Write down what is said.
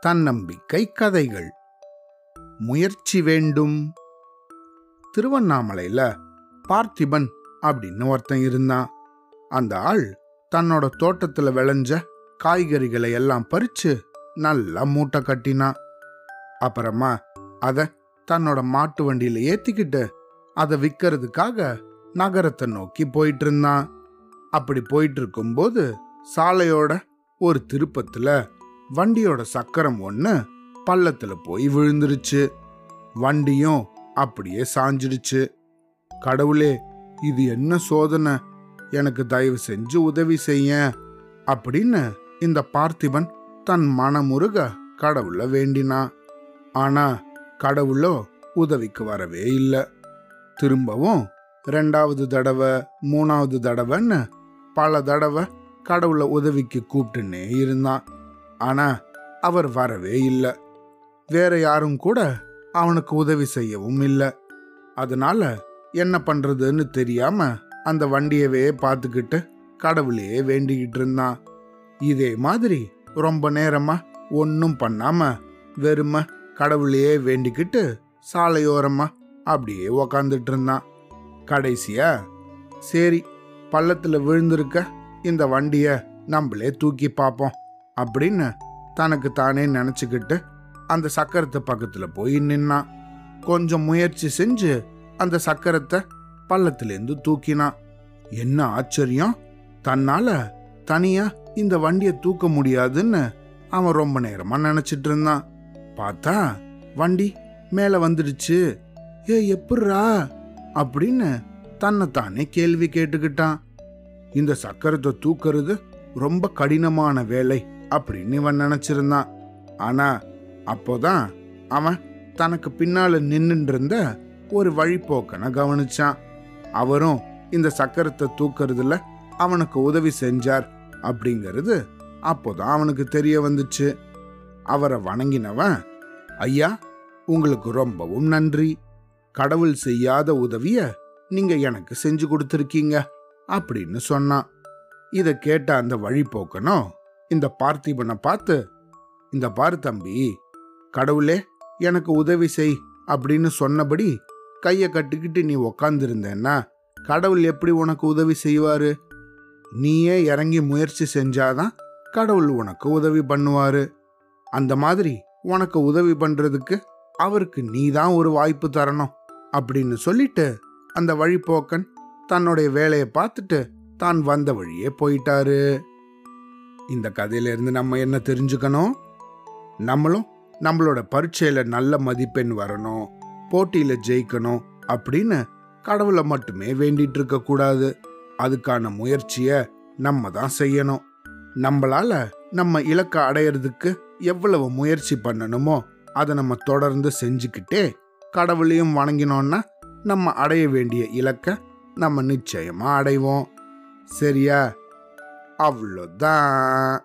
தன்னம்பிக்கை கதைகள். முயற்சி வேண்டும். திருவண்ணாமலையில பார்த்திபன் அப்படின்னு ஒருத்தன் இருந்தான். அந்த ஆள் தன்னோட தோட்டத்துல விளைஞ்ச காய்கறிகளை எல்லாம் பறிச்சு நல்லா மூட்டை கட்டினான். அப்புறமா அத தன்னோட மாட்டு வண்டியில ஏத்திக்கிட்டு அதை விற்கிறதுக்காக நகரத்தை நோக்கி போயிட்டு இருந்தான். அப்படி போயிட்டு இருக்கும்போது சாலையோட ஒரு திருப்பத்துல வண்டியோட சக்கரம் ஒன்று பள்ளத்துல போய் விழுந்துருச்சு. வண்டியும் அப்படியே சாஞ்சிடுச்சு. கடவுளே இது என்ன சோதனை? எனக்கு தயவு செஞ்சு உதவி செய்ய அப்படின்னு இந்த பார்த்திபன் தன் மனமுருக கடவுள வேண்டினான் ஆனா கடவுளோ உதவிக்கு வரவே இல்லை. திரும்பவும் ரெண்டாவது தடவை மூணாவது தடவைன்னு பல தடவை கடவுளை உதவிக்கு கூப்பிட்டுன்னே இருந்தான். ஆனா அவர் வரவே இல்லை. வேற யாரும் கூட அவனுக்கு உதவி செய்யவும் இல்லை. அதனால என்ன பண்றதுன்னு தெரியாம அந்த வண்டியவே பார்த்துக்கிட்டு கடவுளையே வேண்டிக்கிட்டு இருந்தான். இதே மாதிரி ரொம்ப நேரமா ஒன்றும் பண்ணாம வெறும கடவுளையே வேண்டிக்கிட்டு சாலையோரமா அப்படியே உக்காந்துட்டு இருந்தான். கடைசியா சரி பள்ளத்துல விழுந்திருக்க இந்த வண்டியை நம்மளே தூக்கி பார்ப்போம் அப்படின்னு தனக்கு தானே நினச்சிக்கிட்டு அந்த சக்கரத்து பக்கத்தில் போய் நின்னான். கொஞ்சம் முயற்சி செஞ்சு அந்த சக்கரத்தை பள்ளத்திலேருந்து தூக்கினான். என்ன ஆச்சரியம்? தன்னால தனியா இந்த வண்டியை தூக்க முடியாதுன்னு அவன் ரொம்ப நேரமா நினைச்சிட்டு இருந்தான். பார்த்தா வண்டி மேல வந்துடுச்சு. ஏ எப்புட்றா? அப்படின்னு தன்னைத்தானே கேள்வி கேட்டுக்கிட்டான். இந்த சக்கரத்தை தூக்குறது ரொம்ப கடினமான வேலை அப்படின்னு இவன் நினைச்சிருந்தான். ஆனா அப்போதான் அவன் தனக்கு பின்னால நின்னுட்டு இருந்த ஒரு வழிப்போக்கனை கவனிச்சான். அவரும் இந்த சக்கரத்தை தூக்குறதுல அவனுக்கு உதவி செஞ்சார் அப்படிங்கிறது அப்போதான் அவனுக்கு தெரிய வந்துச்சு. அவரை வணங்கினவன் ஐயா உங்களுக்கு ரொம்பவும் நன்றி. கடவுள் செய்யாத உதவிய நீங்க எனக்கு செஞ்சு கொடுத்துருக்கீங்க. அப்படின்னு சொன்னான். இதை கேட்ட அந்த வழிபோக்கனோ இந்த பார்த்திபனை பார்த்து இந்த பாரு தம்பி கடவுளே எனக்கு உதவி செய் அப்படின்னு சொன்னபடி கையை கட்டிக்கிட்டு நீ உக்காந்துருந்தேன்னா கடவுள் எப்படி உனக்கு உதவி செய்வாரு? நீயே இறங்கி முயற்சி செஞ்சாதான் கடவுள் உனக்கு உதவி பண்ணுவாரு. அந்த மாதிரி உனக்கு உதவி பண்றதுக்கு அவருக்கு நீ தான் ஒரு வாய்ப்பு தரணும் அப்படின்னு சொல்லிட்டு அந்த வழிபோக்கன் தன்னுடைய வேலையை பார்த்துட்டு தான் வந்த வழியே போயிட்டாரு. இந்த கதையிலிருந்து நம்ம என்ன தெரிஞ்சுக்கணும்? நம்மளும் நம்மளோட பரீட்சையில நல்ல மதிப்பெண் வரணும் போட்டியில ஜெயிக்கணும் அப்படின்னு கடவுளை மட்டுமே வேண்டிட்டு இருக்க கூடாது. அதுக்கான முயற்சிய நம்ம தான் செய்யணும். நம்மளால நம்ம இலக்கை அடையிறதுக்கு எவ்வளவு முயற்சி பண்ணணுமோ அதை நம்ம தொடர்ந்து செஞ்சுக்கிட்டே கடவுளையும் வணங்கினோன்னா நம்ம அடைய வேண்டிய இலக்கை நம்ம நிச்சயமா அடைவோம். சரியா? அவ்வளோதான்.